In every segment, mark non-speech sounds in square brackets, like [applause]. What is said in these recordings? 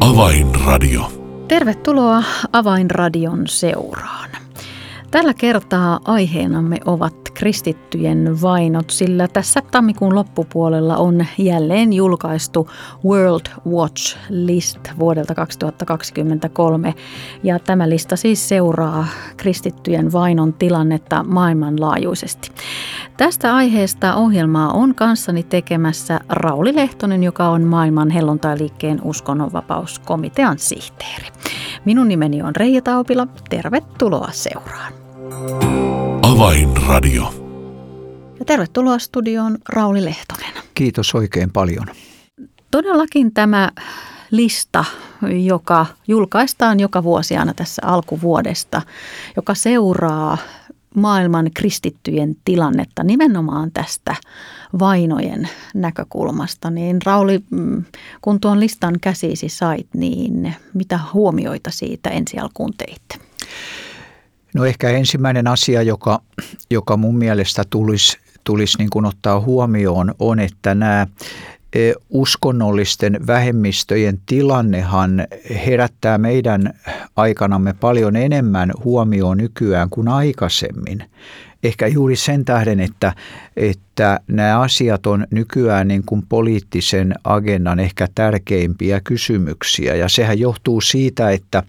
Avainradio. Tervetuloa Avainradion seuraan. Tällä kertaa aiheenamme ovat kristittyjen vainot, sillä tässä tammikuun loppupuolella on jälleen julkaistu World Watch List vuodelta 2023. Ja tämä lista siis seuraa kristittyjen vainon tilannetta maailmanlaajuisesti. Tästä aiheesta ohjelmaa on kanssani tekemässä Rauli Lehtonen, joka on maailman helluntailiikkeen uskonnonvapauskomitean sihteeri. Minun nimeni on Reija Taupila. Tervetuloa seuraan. Avainradio. Ja tervetuloa studioon Rauli Lehtonen. Kiitos oikein paljon. Todellakin tämä lista, joka julkaistaan joka vuosi aina tässä alkuvuodesta, joka seuraa maailman kristittyjen tilannetta nimenomaan tästä vainojen näkökulmasta. Niin Rauli, mm, kun tuon listan käsisi sait, niin mitä huomioita siitä ensi alkuun teitte? No ehkä ensimmäinen asia, joka, joka mun mielestä tulisi, tulisi niin kuin ottaa huomioon, on, että nämä e, uskonnollisten vähemmistöjen tilannehan herättää meidän aikanamme paljon enemmän huomioon nykyään kuin aikaisemmin. Ehkä juuri sen tähden, että, että nämä asiat on nykyään niin kuin poliittisen agendan ehkä tärkeimpiä kysymyksiä. Ja sehän johtuu siitä, että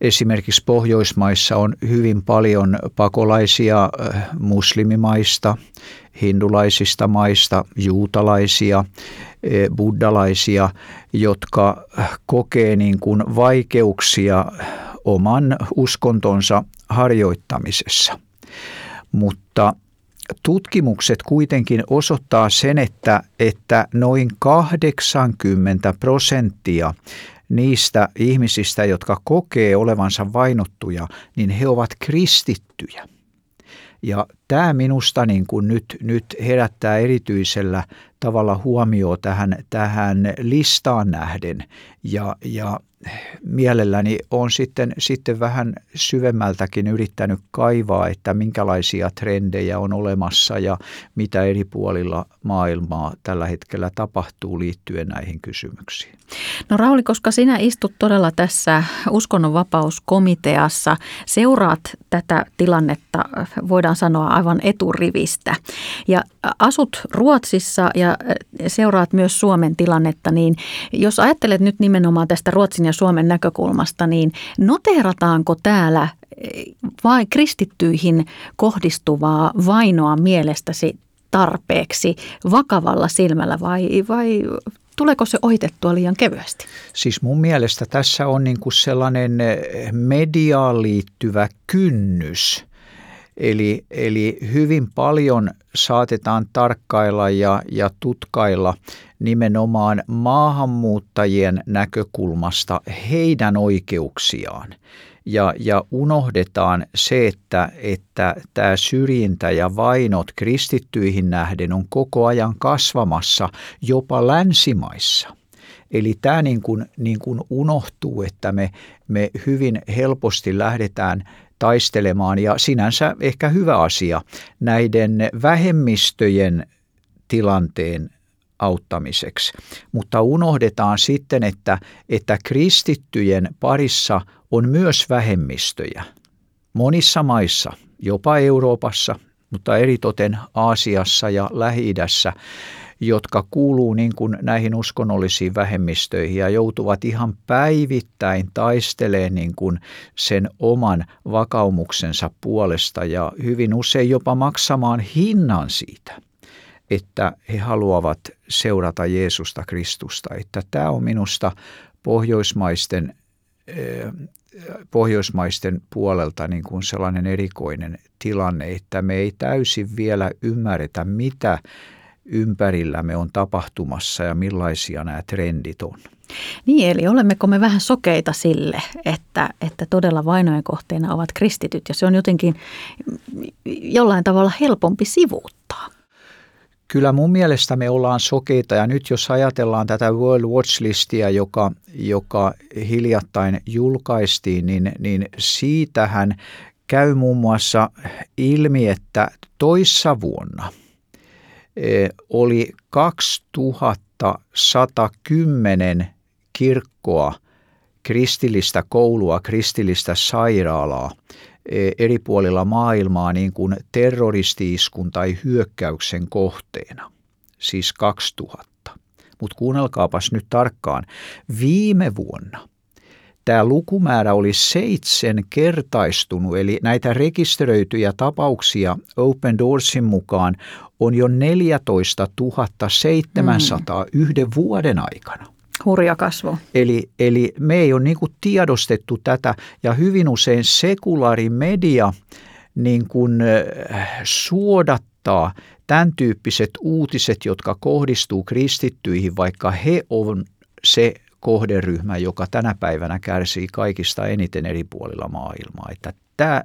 esimerkiksi Pohjoismaissa on hyvin paljon pakolaisia äh, muslimimaista, hindulaisista maista, juutalaisia, äh, buddalaisia, jotka kokee niin kuin vaikeuksia oman uskontonsa harjoittamisessa – mutta tutkimukset kuitenkin osoittaa sen, että, että noin 80 prosenttia niistä ihmisistä, jotka kokee olevansa vainottuja, niin he ovat kristittyjä. Ja tämä minusta niin kuin nyt, nyt herättää erityisellä tavalla huomioon tähän, tähän listaan nähden. Ja, ja mielelläni olen sitten, sitten vähän syvemmältäkin yrittänyt kaivaa, että minkälaisia trendejä on olemassa ja mitä eri puolilla maailmaa tällä hetkellä tapahtuu liittyen näihin kysymyksiin. No Rauli, koska sinä istut todella tässä uskonnonvapauskomiteassa, seuraat tätä tilannetta, voidaan sanoa aivan eturivistä. Ja asut Ruotsissa ja seuraat myös Suomen tilannetta, niin jos ajattelet nyt nimenomaan tästä Ruotsin ja Suomen näkökulmasta, niin noteerataanko täällä vai kristittyihin kohdistuvaa vainoa mielestäsi tarpeeksi vakavalla silmällä vai, vai tuleeko se ohitettua liian kevyesti? Siis mun mielestä tässä on niin kuin sellainen mediaan liittyvä kynnys. Eli, eli hyvin paljon saatetaan tarkkailla ja, ja tutkailla nimenomaan maahanmuuttajien näkökulmasta heidän oikeuksiaan. Ja, ja unohdetaan se, että, että tämä syrjintä ja vainot kristittyihin nähden on koko ajan kasvamassa jopa länsimaissa. Eli tämä niin kuin, niin kuin unohtuu, että me, me hyvin helposti lähdetään taistelemaan ja sinänsä ehkä hyvä asia näiden vähemmistöjen tilanteen auttamiseksi. Mutta unohdetaan sitten, että, että kristittyjen parissa on myös vähemmistöjä. Monissa maissa, jopa Euroopassa, mutta eritoten Aasiassa ja Lähi-idässä, jotka kuuluu niin kuin näihin uskonnollisiin vähemmistöihin ja joutuvat ihan päivittäin taistelemaan niin kuin sen oman vakaumuksensa puolesta ja hyvin usein jopa maksamaan hinnan siitä – että he haluavat seurata Jeesusta Kristusta. Että tämä on minusta pohjoismaisten, eh, pohjoismaisten puolelta niin kuin sellainen erikoinen tilanne, että me ei täysin vielä ymmärretä, mitä ympärillämme on tapahtumassa ja millaisia nämä trendit on. Niin, eli olemmeko me vähän sokeita sille, että, että todella vainojen kohteena ovat kristityt ja se on jotenkin jollain tavalla helpompi sivuuttaa? kyllä mun mielestä me ollaan sokeita ja nyt jos ajatellaan tätä World Watch Listia, joka, joka hiljattain julkaistiin, niin, niin siitähän käy muun muassa ilmi, että toissa vuonna oli 2110 kirkkoa, kristillistä koulua, kristillistä sairaalaa eri puolilla maailmaa niin kuin terroristiiskun tai hyökkäyksen kohteena. Siis 2000. Mutta kuunnelkaapas nyt tarkkaan. Viime vuonna tämä lukumäärä oli seitsemän kertaistunut, eli näitä rekisteröityjä tapauksia Open Doorsin mukaan on jo 14 700 mm. yhden vuoden aikana. Hurja kasvu. Eli, eli me ei ole niin kuin tiedostettu tätä ja hyvin usein sekulaari media niin kuin suodattaa tämän tyyppiset uutiset, jotka kohdistuu kristittyihin, vaikka he on se kohderyhmä, joka tänä päivänä kärsii kaikista eniten eri puolilla maailmaa. Että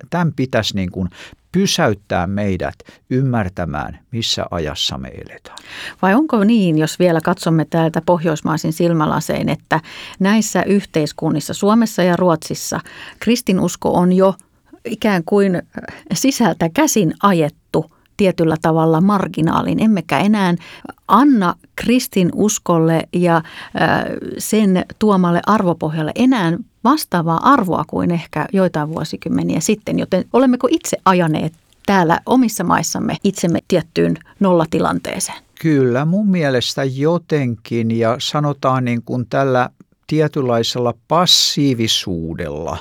tämän pitäisi niin kuin pysäyttää meidät ymmärtämään, missä ajassa me eletään. Vai onko niin, jos vielä katsomme täältä pohjoismaisin silmälasein, että näissä yhteiskunnissa, Suomessa ja Ruotsissa, kristinusko on jo ikään kuin sisältä käsin ajettu tietyllä tavalla marginaalin. Emmekä enää anna kristin uskolle ja sen tuomalle arvopohjalle enää vastaavaa arvoa kuin ehkä joitain vuosikymmeniä sitten, joten olemmeko itse ajaneet täällä omissa maissamme itsemme tiettyyn nollatilanteeseen? Kyllä, mun mielestä jotenkin ja sanotaan niin kuin tällä tietynlaisella passiivisuudella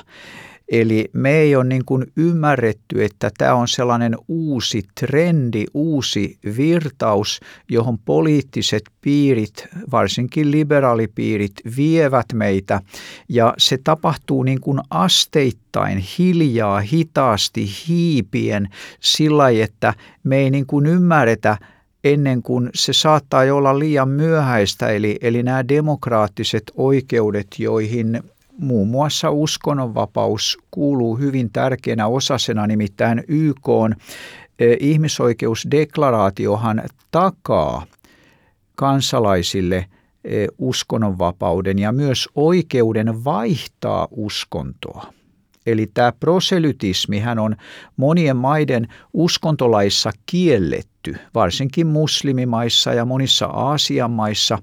Eli me ei ole niin kuin ymmärretty, että tämä on sellainen uusi trendi, uusi virtaus, johon poliittiset piirit, varsinkin liberaalipiirit, vievät meitä. Ja se tapahtuu niin kuin asteittain, hiljaa, hitaasti, hiipien, sillä että me ei niin kuin ymmärretä, ennen kuin se saattaa olla liian myöhäistä, eli, eli nämä demokraattiset oikeudet, joihin muun muassa uskonnonvapaus kuuluu hyvin tärkeänä osasena, nimittäin YK on eh, ihmisoikeusdeklaraatiohan takaa kansalaisille eh, uskonnonvapauden ja myös oikeuden vaihtaa uskontoa. Eli tämä proselytismihän on monien maiden uskontolaissa kielletty, varsinkin muslimimaissa ja monissa Aasian maissa,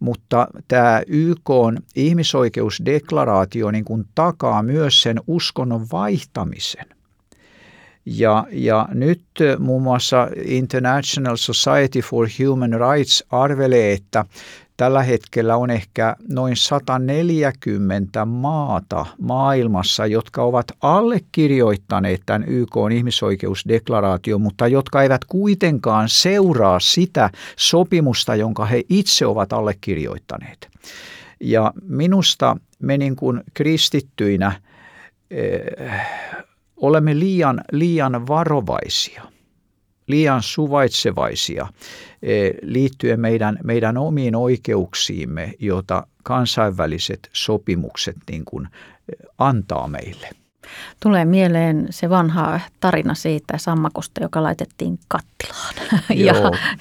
mutta tämä YK on ihmisoikeusdeklaraatio niin kuin takaa myös sen uskonnon vaihtamisen. Ja, ja nyt muun muassa International Society for Human Rights arvelee, että Tällä hetkellä on ehkä noin 140 maata maailmassa, jotka ovat allekirjoittaneet tämän YK ihmisoikeusdeklaraatio, mutta jotka eivät kuitenkaan seuraa sitä sopimusta, jonka he itse ovat allekirjoittaneet. Ja minusta me niin kuin kristittyinä eh, olemme liian, liian varovaisia – liian suvaitsevaisia eh, liittyen meidän, meidän omiin oikeuksiimme, joita kansainväliset sopimukset niin kuin eh, antaa meille. Tulee mieleen se vanha tarina siitä sammakosta, joka laitettiin kattilaan [laughs] ja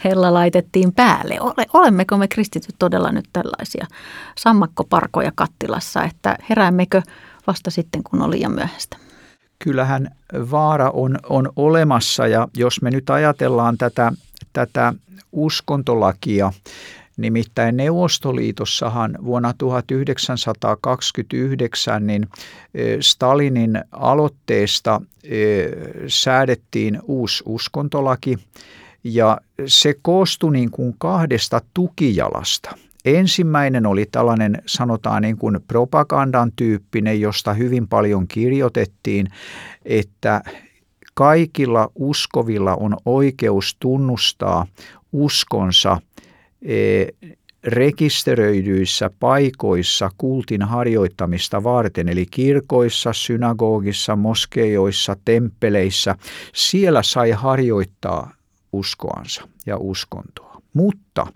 hella laitettiin päälle. Olemmeko me kristityt todella nyt tällaisia sammakkoparkoja kattilassa, että heräämmekö vasta sitten, kun on liian myöhäistä? Kyllähän vaara on, on olemassa ja jos me nyt ajatellaan tätä, tätä uskontolakia, Nimittäin Neuvostoliitossahan vuonna 1929 niin Stalinin aloitteesta säädettiin uusi uskontolaki ja se koostui niin kuin kahdesta tukijalasta. Ensimmäinen oli tällainen sanotaan niin kuin propagandan tyyppinen, josta hyvin paljon kirjoitettiin, että kaikilla uskovilla on oikeus tunnustaa uskonsa e, rekisteröidyissä paikoissa kultin harjoittamista varten, eli kirkoissa, synagogissa, moskeijoissa, temppeleissä. Siellä sai harjoittaa uskoansa ja uskontoa. Mutta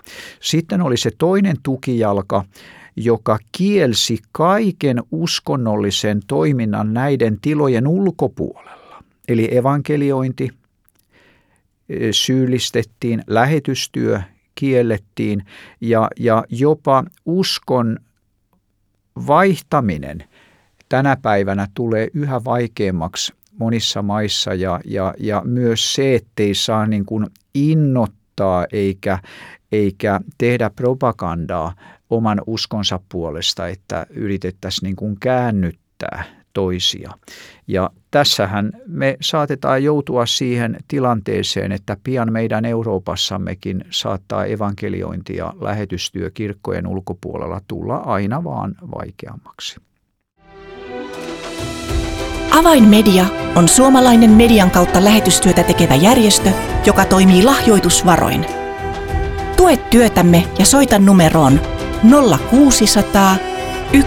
sitten oli se toinen tukijalka, joka kielsi kaiken uskonnollisen toiminnan näiden tilojen ulkopuolella. Eli evankeliointi, syyllistettiin, lähetystyö kiellettiin ja, ja jopa uskon vaihtaminen tänä päivänä tulee yhä vaikeammaksi monissa maissa ja, ja, ja myös se, ettei saa niin kuin innoittaa eikä, eikä tehdä propagandaa oman uskonsa puolesta, että yritettäisiin niin kuin käännyttää toisia. Ja tässähän me saatetaan joutua siihen tilanteeseen, että pian meidän Euroopassammekin saattaa evankeliointi ja lähetystyö kirkkojen ulkopuolella tulla aina vaan vaikeammaksi. Avainmedia on suomalainen median kautta lähetystyötä tekevä järjestö, joka toimii lahjoitusvaroin. Tue työtämme ja soita numeroon 0600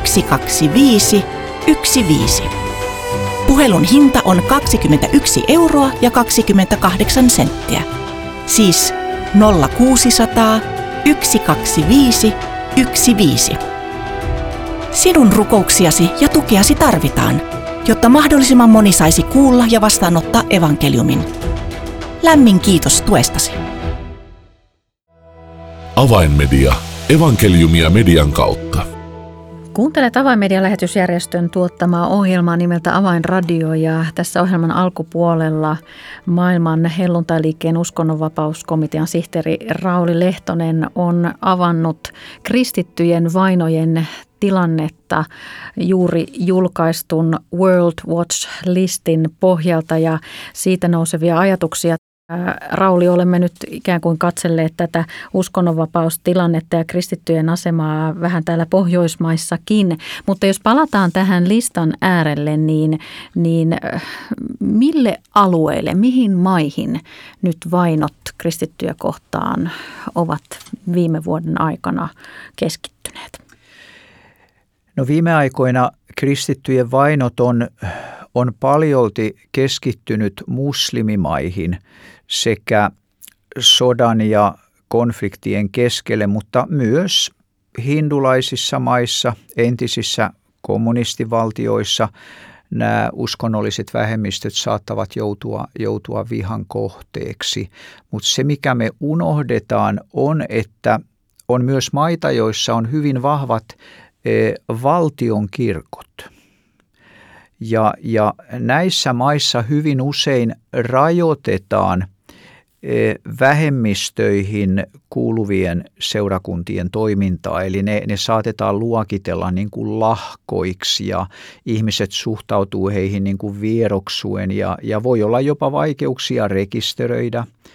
125 15. Puhelun hinta on 21 euroa ja 28 senttiä. Siis 0600 125 15. Sinun rukouksiasi ja tukeasi tarvitaan, jotta mahdollisimman moni saisi kuulla ja vastaanottaa evankeliumin. Lämmin kiitos tuestasi. Avainmedia. Evankeliumia median kautta. Kuuntelet Avainmedian lähetysjärjestön tuottamaa ohjelmaa nimeltä Avainradio ja tässä ohjelman alkupuolella maailman helluntailiikkeen uskonnonvapauskomitean sihteeri Rauli Lehtonen on avannut kristittyjen vainojen tilannetta juuri julkaistun World Watch-listin pohjalta ja siitä nousevia ajatuksia Rauli, olemme nyt ikään kuin katselleet tätä uskonnonvapaustilannetta ja kristittyjen asemaa vähän täällä Pohjoismaissakin. Mutta jos palataan tähän listan äärelle, niin, niin mille alueille, mihin maihin nyt vainot kristittyjä kohtaan ovat viime vuoden aikana keskittyneet? No viime aikoina kristittyjen vainot on, on paljolti keskittynyt muslimimaihin – sekä sodan ja konfliktien keskelle, mutta myös hindulaisissa maissa, entisissä kommunistivaltioissa nämä uskonnolliset vähemmistöt saattavat joutua, joutua vihan kohteeksi. Mutta se, mikä me unohdetaan, on, että on myös maita, joissa on hyvin vahvat valtion kirkot. Ja, ja näissä maissa hyvin usein rajoitetaan – E, vähemmistöihin kuuluvien seurakuntien toimintaa, eli ne, ne saatetaan luokitella niin kuin lahkoiksi ja ihmiset suhtautuu heihin niin kuin vieroksuen ja, ja voi olla jopa vaikeuksia rekisteröidä e,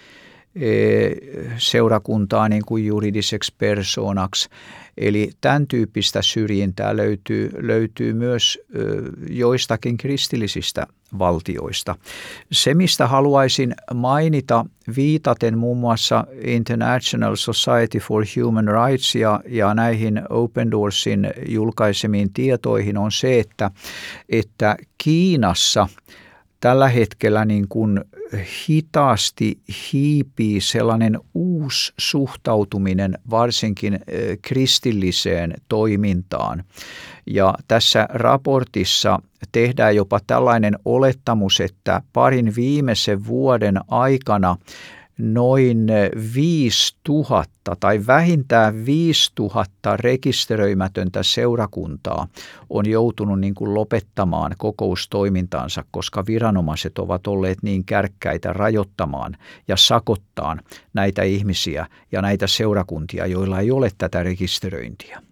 seurakuntaa niin kuin juridiseksi persoonaksi. Eli tämän tyyppistä syrjintää löytyy, löytyy myös joistakin kristillisistä valtioista. Se, mistä haluaisin mainita viitaten muun muassa International Society for Human Rights ja, ja näihin Open Doorsin julkaisemiin tietoihin, on se, että, että Kiinassa tällä hetkellä niin kuin hitaasti hiipii sellainen uusi suhtautuminen varsinkin kristilliseen toimintaan. Ja tässä raportissa tehdään jopa tällainen olettamus, että parin viimeisen vuoden aikana noin 5000 tai vähintään 5000 rekisteröimätöntä seurakuntaa on joutunut niin kuin lopettamaan kokoustoimintaansa, koska viranomaiset ovat olleet niin kärkkäitä rajoittamaan ja sakottaan näitä ihmisiä ja näitä seurakuntia, joilla ei ole tätä rekisteröintiä.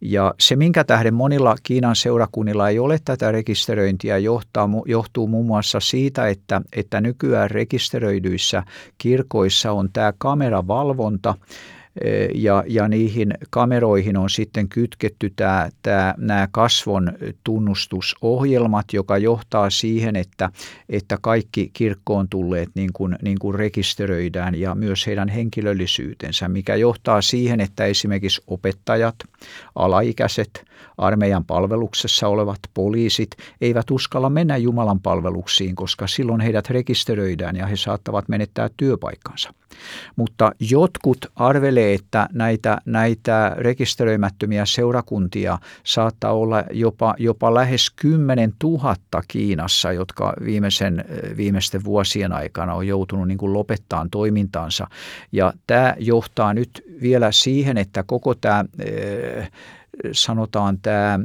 Ja se, minkä tähden monilla Kiinan seurakunnilla ei ole tätä rekisteröintiä, johtaa, johtuu muun muassa siitä, että, että nykyään rekisteröidyissä kirkoissa on tämä kameravalvonta, ja, ja niihin kameroihin on sitten kytketty tämä, tämä, nämä kasvon tunnustusohjelmat, joka johtaa siihen, että, että kaikki kirkkoon tulleet niin kuin, niin kuin rekisteröidään ja myös heidän henkilöllisyytensä, mikä johtaa siihen, että esimerkiksi opettajat, alaikäiset, armeijan palveluksessa olevat poliisit eivät uskalla mennä Jumalan palveluksiin, koska silloin heidät rekisteröidään ja he saattavat menettää työpaikkansa. Mutta jotkut arvelee, lukee, että näitä, näitä rekisteröimättömiä seurakuntia saattaa olla jopa, jopa lähes 10 000 Kiinassa, jotka viimeisen, viimeisten vuosien aikana on joutunut niin kuin lopettaa toimintaansa. Ja tämä johtaa nyt vielä siihen, että koko tämä sanotaan tämä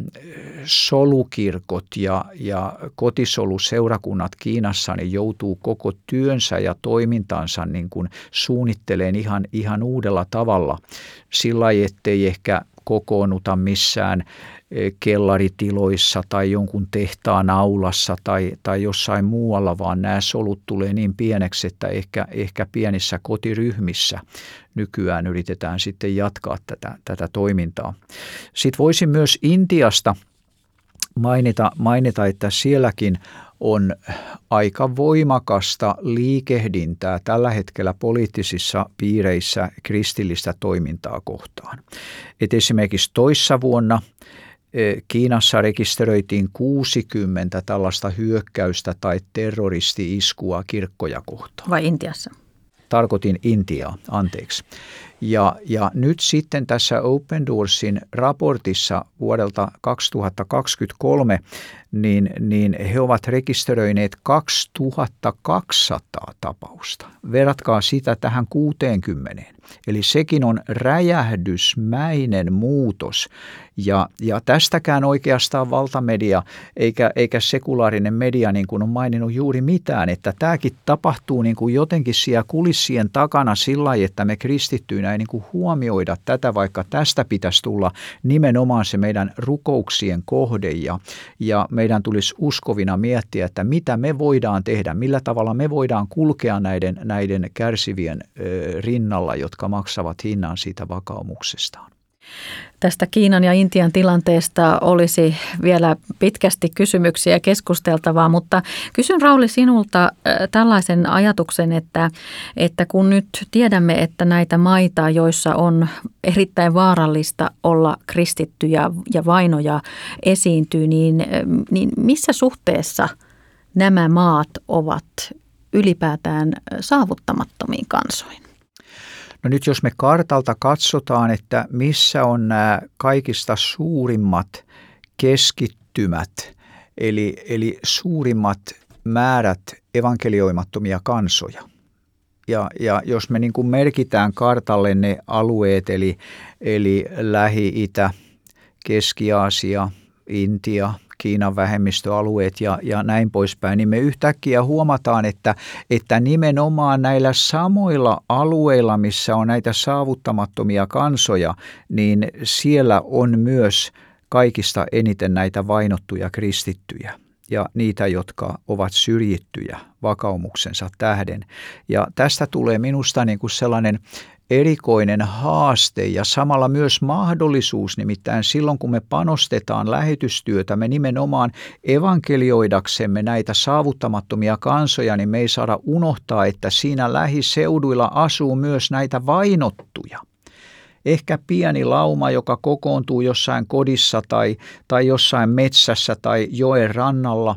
solukirkot ja, ja kotisoluseurakunnat Kiinassa niin joutuu koko työnsä ja toimintansa niin kuin suunnitteleen ihan, ihan uudella tavalla. Sillä ettei ehkä kokoonnuta missään kellaritiloissa tai jonkun tehtaan aulassa tai, tai jossain muualla, vaan nämä solut tulee niin pieneksi, että ehkä, ehkä pienissä kotiryhmissä nykyään yritetään sitten jatkaa tätä, tätä toimintaa. Sitten voisin myös Intiasta mainita, mainita, että sielläkin on aika voimakasta liikehdintää tällä hetkellä poliittisissa piireissä kristillistä toimintaa kohtaan. Et esimerkiksi toissa vuonna Kiinassa rekisteröitiin 60 tällaista hyökkäystä tai terroristi-iskua kirkkoja kohtaan. Vai Intiassa? Tarkoitin Intiaa, anteeksi. Ja, ja nyt sitten tässä Open Doorsin raportissa vuodelta 2023, niin, niin he ovat rekisteröineet 2200 tapausta. Verratkaa sitä tähän 60. Eli sekin on räjähdysmäinen muutos. Ja, ja tästäkään oikeastaan valtamedia eikä, eikä sekulaarinen media niin kuin on maininnut juuri mitään, että tämäkin tapahtuu niin kuin jotenkin siellä kulissien takana sillä että me kristittyinä ei niin kuin huomioida tätä, vaikka tästä pitäisi tulla nimenomaan se meidän rukouksien kohde ja, ja meidän tulisi uskovina miettiä, että mitä me voidaan tehdä, millä tavalla me voidaan kulkea näiden, näiden kärsivien rinnalla, jotka maksavat hinnan siitä vakaumuksestaan. Tästä Kiinan ja Intian tilanteesta olisi vielä pitkästi kysymyksiä keskusteltavaa, mutta kysyn Rauli sinulta äh, tällaisen ajatuksen, että, että kun nyt tiedämme, että näitä maita, joissa on erittäin vaarallista olla kristittyjä ja vainoja esiintyy, niin, äh, niin missä suhteessa nämä maat ovat ylipäätään saavuttamattomiin kansoihin? No nyt jos me kartalta katsotaan, että missä on nämä kaikista suurimmat keskittymät, eli, eli suurimmat määrät evankelioimattomia kansoja. Ja, ja jos me niin kuin merkitään kartalle ne alueet, eli, eli Lähi-Itä, Keski-Aasia, Intia, Kiinan vähemmistöalueet ja, ja näin poispäin, niin me yhtäkkiä huomataan, että, että nimenomaan näillä samoilla alueilla, missä on näitä saavuttamattomia kansoja, niin siellä on myös kaikista eniten näitä vainottuja kristittyjä ja niitä, jotka ovat syrjittyjä vakaumuksensa tähden. Ja tästä tulee minusta niin kuin sellainen erikoinen haaste ja samalla myös mahdollisuus, nimittäin silloin kun me panostetaan lähetystyötä, me nimenomaan evankelioidaksemme näitä saavuttamattomia kansoja, niin me ei saada unohtaa, että siinä lähiseuduilla asuu myös näitä vainottuja ehkä pieni lauma, joka kokoontuu jossain kodissa tai, tai jossain metsässä tai joen rannalla,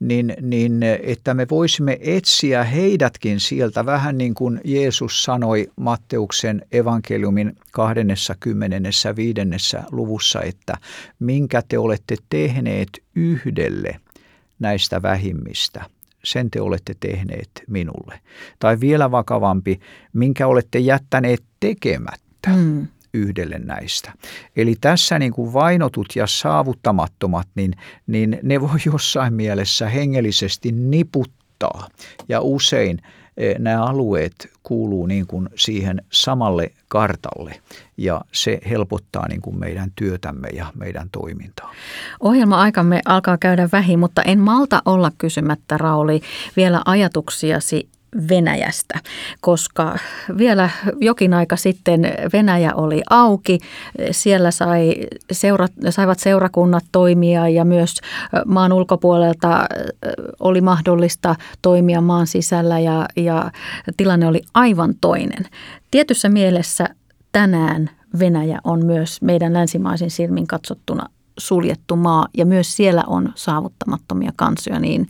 niin, niin että me voisimme etsiä heidätkin sieltä vähän niin kuin Jeesus sanoi Matteuksen evankeliumin 25. luvussa, että minkä te olette tehneet yhdelle näistä vähimmistä sen te olette tehneet minulle. Tai vielä vakavampi, minkä olette jättäneet tekemättä mm. yhdelle näistä. Eli tässä niin kuin vainotut ja saavuttamattomat, niin, niin ne voi [laughs] jossain mielessä hengellisesti niputtaa. Ja usein eh, nämä alueet kuuluu niin kuin siihen samalle kartalle ja se helpottaa niin kuin meidän työtämme ja meidän toimintaa. Ohjelma-aikamme alkaa käydä vähin, mutta en malta olla kysymättä Rauli vielä ajatuksiasi Venäjästä, koska vielä jokin aika sitten Venäjä oli auki. Siellä sai seura, saivat seurakunnat toimia ja myös maan ulkopuolelta oli mahdollista toimia maan sisällä ja, ja tilanne oli aivan toinen. Tietyssä mielessä tänään Venäjä on myös meidän länsimaisin silmin katsottuna suljettu maa ja myös siellä on saavuttamattomia kansoja, niin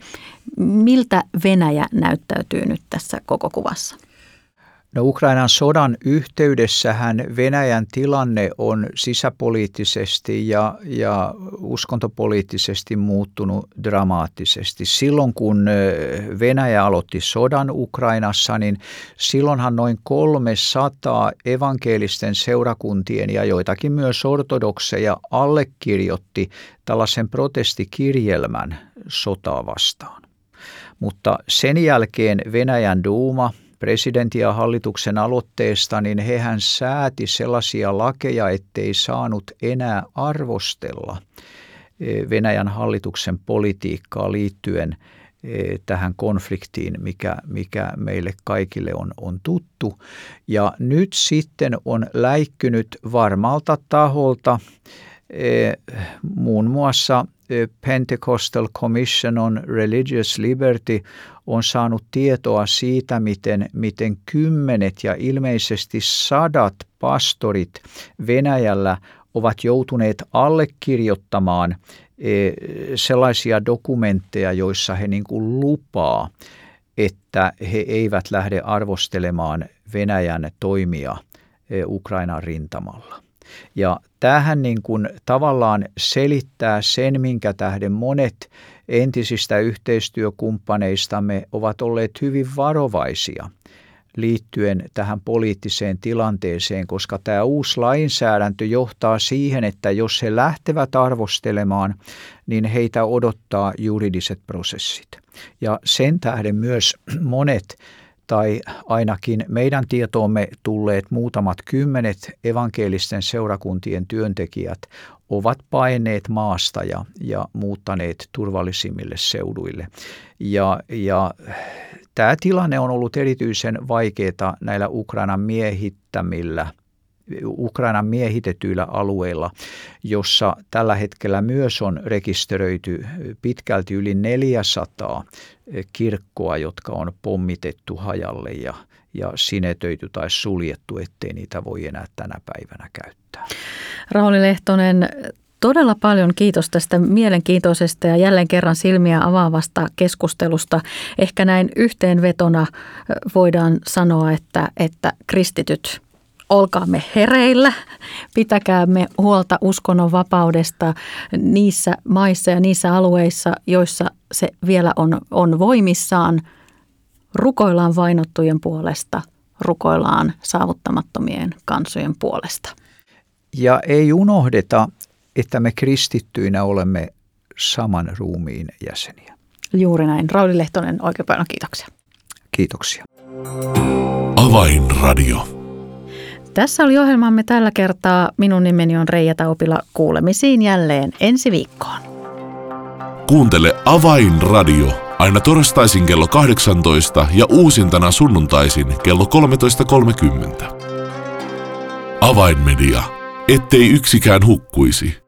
miltä Venäjä näyttäytyy nyt tässä koko kuvassa? No Ukrainan sodan yhteydessähän Venäjän tilanne on sisäpoliittisesti ja, ja uskontopoliittisesti muuttunut dramaattisesti. Silloin kun Venäjä aloitti sodan Ukrainassa, niin silloinhan noin 300 evankelisten seurakuntien ja joitakin myös ortodokseja allekirjoitti tällaisen protestikirjelmän sotaa vastaan. Mutta sen jälkeen Venäjän duuma – presidentin ja hallituksen aloitteesta, niin hehän sääti sellaisia lakeja, ettei saanut enää arvostella e, Venäjän hallituksen politiikkaa liittyen e, tähän konfliktiin, mikä, mikä meille kaikille on, on tuttu. Ja nyt sitten on läikkynyt varmalta taholta e, muun muassa Pentecostal Commission on Religious Liberty on saanut tietoa siitä, miten, miten kymmenet ja ilmeisesti sadat pastorit Venäjällä ovat joutuneet allekirjoittamaan e, sellaisia dokumentteja, joissa he niin kuin lupaa, että he eivät lähde arvostelemaan Venäjän toimia e, Ukrainan rintamalla. Ja tähän niin kuin tavallaan selittää sen, minkä tähden monet entisistä yhteistyökumppaneistamme ovat olleet hyvin varovaisia liittyen tähän poliittiseen tilanteeseen, koska tämä uusi lainsäädäntö johtaa siihen, että jos he lähtevät arvostelemaan, niin heitä odottaa juridiset prosessit. Ja sen tähden myös monet tai ainakin meidän tietoomme tulleet muutamat kymmenet evankelisten seurakuntien työntekijät ovat paineet maasta ja, ja muuttaneet turvallisimmille seuduille. Ja, ja tämä tilanne on ollut erityisen vaikeaa näillä Ukrainan miehittämillä Ukrainan miehitetyillä alueilla, jossa tällä hetkellä myös on rekisteröity pitkälti yli 400 kirkkoa, jotka on pommitettu hajalle ja, ja sinetöity tai suljettu, ettei niitä voi enää tänä päivänä käyttää. Rauli Lehtonen, todella paljon kiitos tästä mielenkiintoisesta ja jälleen kerran silmiä avaavasta keskustelusta. Ehkä näin yhteenvetona voidaan sanoa, että, että kristityt olkaamme hereillä, pitäkäämme huolta uskonnon vapaudesta niissä maissa ja niissä alueissa, joissa se vielä on, on voimissaan. Rukoillaan vainottujen puolesta, rukoillaan saavuttamattomien kansojen puolesta. Ja ei unohdeta, että me kristittyinä olemme saman ruumiin jäseniä. Juuri näin. Rauli Lehtonen, oikein paljon kiitoksia. Kiitoksia. Avainradio. Tässä oli ohjelmamme tällä kertaa. Minun nimeni on Reija Taupila. Kuulemisiin jälleen ensi viikkoon. Kuuntele Avainradio aina torstaisin kello 18 ja uusintana sunnuntaisin kello 13.30. Avainmedia, ettei yksikään hukkuisi.